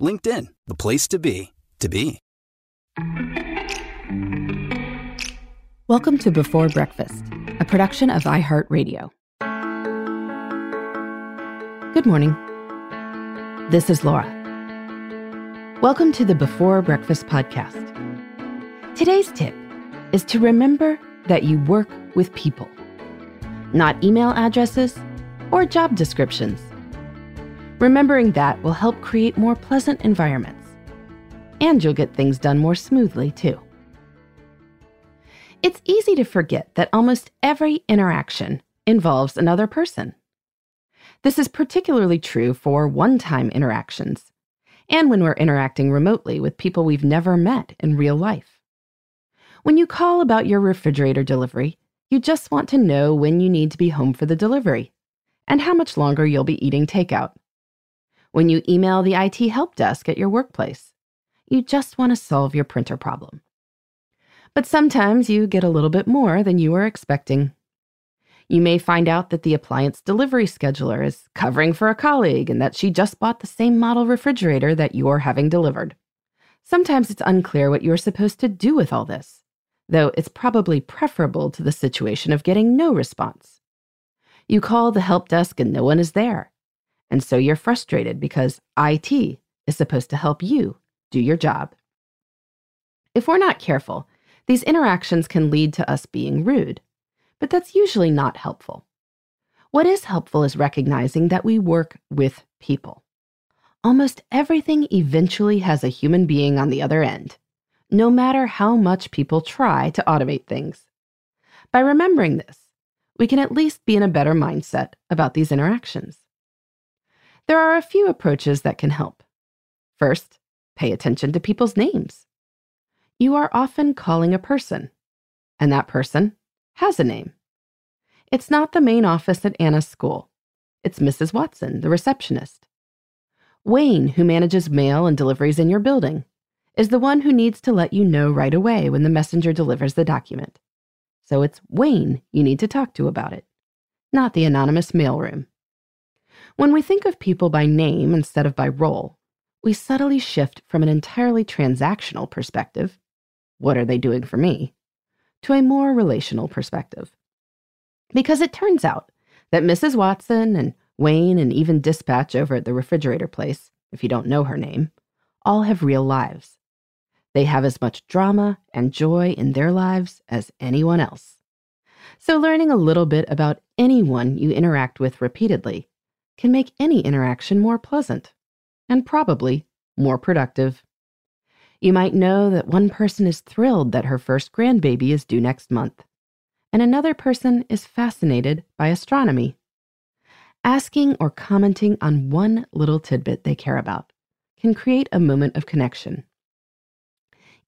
LinkedIn, the place to be, to be. Welcome to Before Breakfast, a production of iHeartRadio. Good morning. This is Laura. Welcome to the Before Breakfast podcast. Today's tip is to remember that you work with people, not email addresses or job descriptions. Remembering that will help create more pleasant environments, and you'll get things done more smoothly, too. It's easy to forget that almost every interaction involves another person. This is particularly true for one time interactions and when we're interacting remotely with people we've never met in real life. When you call about your refrigerator delivery, you just want to know when you need to be home for the delivery and how much longer you'll be eating takeout. When you email the IT help desk at your workplace, you just want to solve your printer problem. But sometimes you get a little bit more than you were expecting. You may find out that the appliance delivery scheduler is covering for a colleague and that she just bought the same model refrigerator that you're having delivered. Sometimes it's unclear what you're supposed to do with all this, though it's probably preferable to the situation of getting no response. You call the help desk and no one is there, and so you're frustrated because IT is supposed to help you do your job. If we're not careful, these interactions can lead to us being rude, but that's usually not helpful. What is helpful is recognizing that we work with people. Almost everything eventually has a human being on the other end, no matter how much people try to automate things. By remembering this, we can at least be in a better mindset about these interactions. There are a few approaches that can help. First, pay attention to people's names you are often calling a person, and that person has a name. It's not the main office at Anna's school. It's Mrs. Watson, the receptionist. Wayne, who manages mail and deliveries in your building, is the one who needs to let you know right away when the messenger delivers the document. So it's Wayne you need to talk to about it, not the anonymous mailroom. When we think of people by name instead of by role, we subtly shift from an entirely transactional perspective what are they doing for me, to a more relational perspective. Because it turns out that Mrs. Watson and Wayne and even Dispatch over at the refrigerator place, if you don't know her name, all have real lives. They have as much drama and joy in their lives as anyone else. So, learning a little bit about anyone you interact with repeatedly can make any interaction more pleasant and probably more productive. You might know that one person is thrilled that her first grandbaby is due next month, and another person is fascinated by astronomy. Asking or commenting on one little tidbit they care about can create a moment of connection.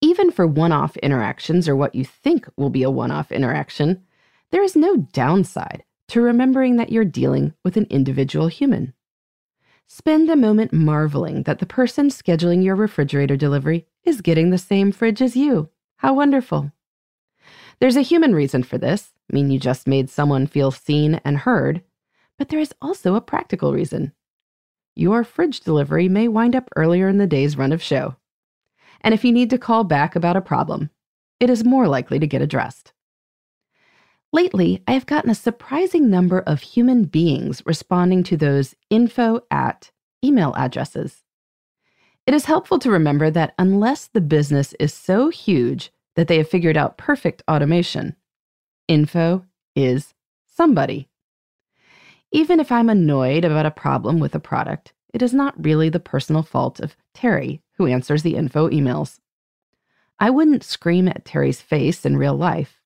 Even for one off interactions or what you think will be a one off interaction, there is no downside to remembering that you're dealing with an individual human. Spend a moment marveling that the person scheduling your refrigerator delivery is getting the same fridge as you. How wonderful. There's a human reason for this. I mean, you just made someone feel seen and heard. But there is also a practical reason. Your fridge delivery may wind up earlier in the day's run of show. And if you need to call back about a problem, it is more likely to get addressed. Lately, I have gotten a surprising number of human beings responding to those info at email addresses. It is helpful to remember that unless the business is so huge that they have figured out perfect automation, info is somebody. Even if I'm annoyed about a problem with a product, it is not really the personal fault of Terry, who answers the info emails. I wouldn't scream at Terry's face in real life.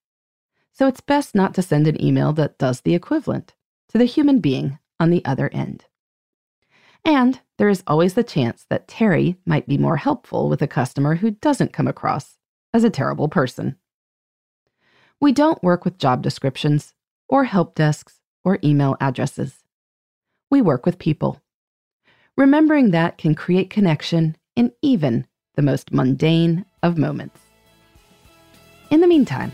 So it's best not to send an email that does the equivalent to the human being on the other end. And there is always the chance that Terry might be more helpful with a customer who doesn't come across as a terrible person. We don't work with job descriptions or help desks or email addresses. We work with people. Remembering that can create connection in even the most mundane of moments. In the meantime,